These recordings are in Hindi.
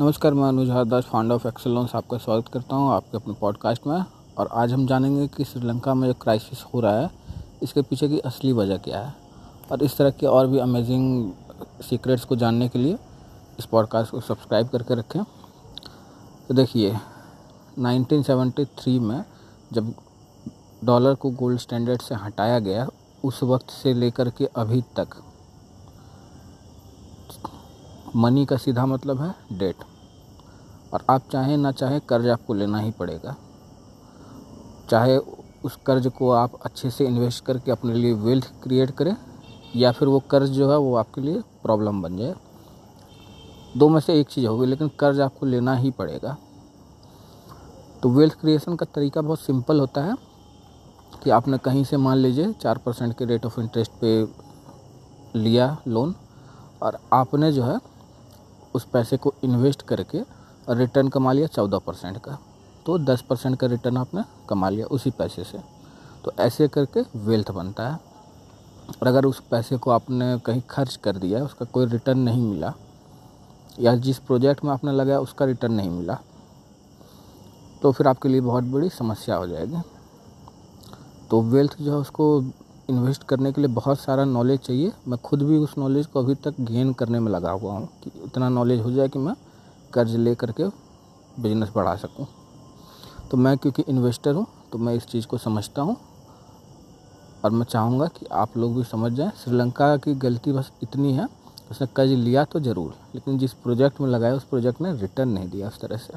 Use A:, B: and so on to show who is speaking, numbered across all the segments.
A: नमस्कार, मैं Anuj Hardas founder of Excel Loans आपका स्वागत करता हूँ आपके अपने पॉडकास्ट में। और आज हम जानेंगे कि श्रीलंका में जो क्राइसिस हो रहा है, इसके पीछे की असली वजह क्या है। और इस तरह के और भी अमेजिंग सीक्रेट्स को जानने के लिए इस पॉडकास्ट को सब्सक्राइब करके रखें। तो देखिए 1973 में जब डॉलर को गोल्ड स्टैंडर्ड से हटाया गया, उस वक्त से लेकर के अभी तक मनी का सीधा मतलब है डेट। और आप चाहें ना चाहें कर्ज आपको लेना ही पड़ेगा। चाहे उस कर्ज को आप अच्छे से इन्वेस्ट करके अपने लिए वेल्थ क्रिएट करें, या फिर वो कर्ज जो है वो आपके लिए प्रॉब्लम बन जाए। दो में से एक चीज़ होगी, लेकिन कर्ज आपको लेना ही पड़ेगा। तो वेल्थ क्रिएशन का तरीका बहुत सिंपल होता है कि आपने कहीं से मान लीजिए चार परसेंट के रेट ऑफ़ इंटरेस्ट पे लिया लोन और आपने जो है उस पैसे को इन्वेस्ट करके रिटर्न कमा लिया चौदह परसेंट का। तो दस परसेंट का रिटर्न आपने कमा लिया उसी पैसे से। तो ऐसे करके वेल्थ बनता है। और अगर उस पैसे को आपने कहीं खर्च कर दिया, उसका कोई रिटर्न नहीं मिला, या जिस प्रोजेक्ट में आपने लगाया उसका रिटर्न नहीं मिला तो फिर आपके लिए बहुत बड़ी समस्या हो जाएगी। तो वेल्थ जो है उसको इन्वेस्ट करने के लिए बहुत सारा नॉलेज चाहिए। मैं खुद भी उस नॉलेज को अभी तक गेन करने में लगा हुआ हूँ कि इतना नॉलेज हो जाए कि मैं कर्ज ले करके बिज़नेस बढ़ा सकूँ। तो मैं क्योंकि इन्वेस्टर हूँ तो मैं इस चीज़ को समझता हूँ और मैं चाहूँगा कि आप लोग भी समझ जाएँ। श्रीलंका की गलती बस इतनी है, उसने कर्ज लिया तो ज़रूर, लेकिन जिस प्रोजेक्ट में लगाया, उस प्रोजेक्ट ने रिटर्न नहीं दिया उस तरह से।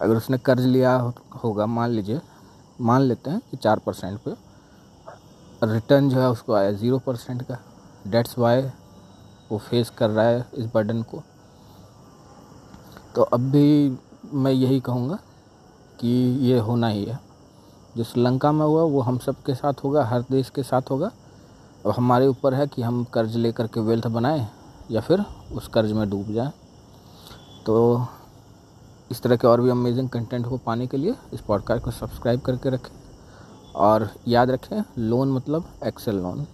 A: अगर उसने कर्ज लिया होगा, मान लीजिए, मान लेते हैं कि चार परसेंट पे रिटर्न जो है उसको आया ज़ीरो परसेंट का। डेट्स वाई वो फेस कर रहा है इस बर्डन को। तो अब भी मैं यही कहूँगा कि ये होना ही है। जो श्रीलंका में हुआ, वो हम सब के साथ होगा, हर देश के साथ होगा। और हमारे ऊपर है कि हम कर्ज लेकर के वेल्थ बनाएँ या फिर उस कर्ज में डूब जाएँ। तो इस तरह के और भी अमेजिंग कंटेंट को पाने के लिए इस पॉडकास्ट को सब्सक्राइब करके रखें। और याद रखें लोन मतलब एक्सेल लोन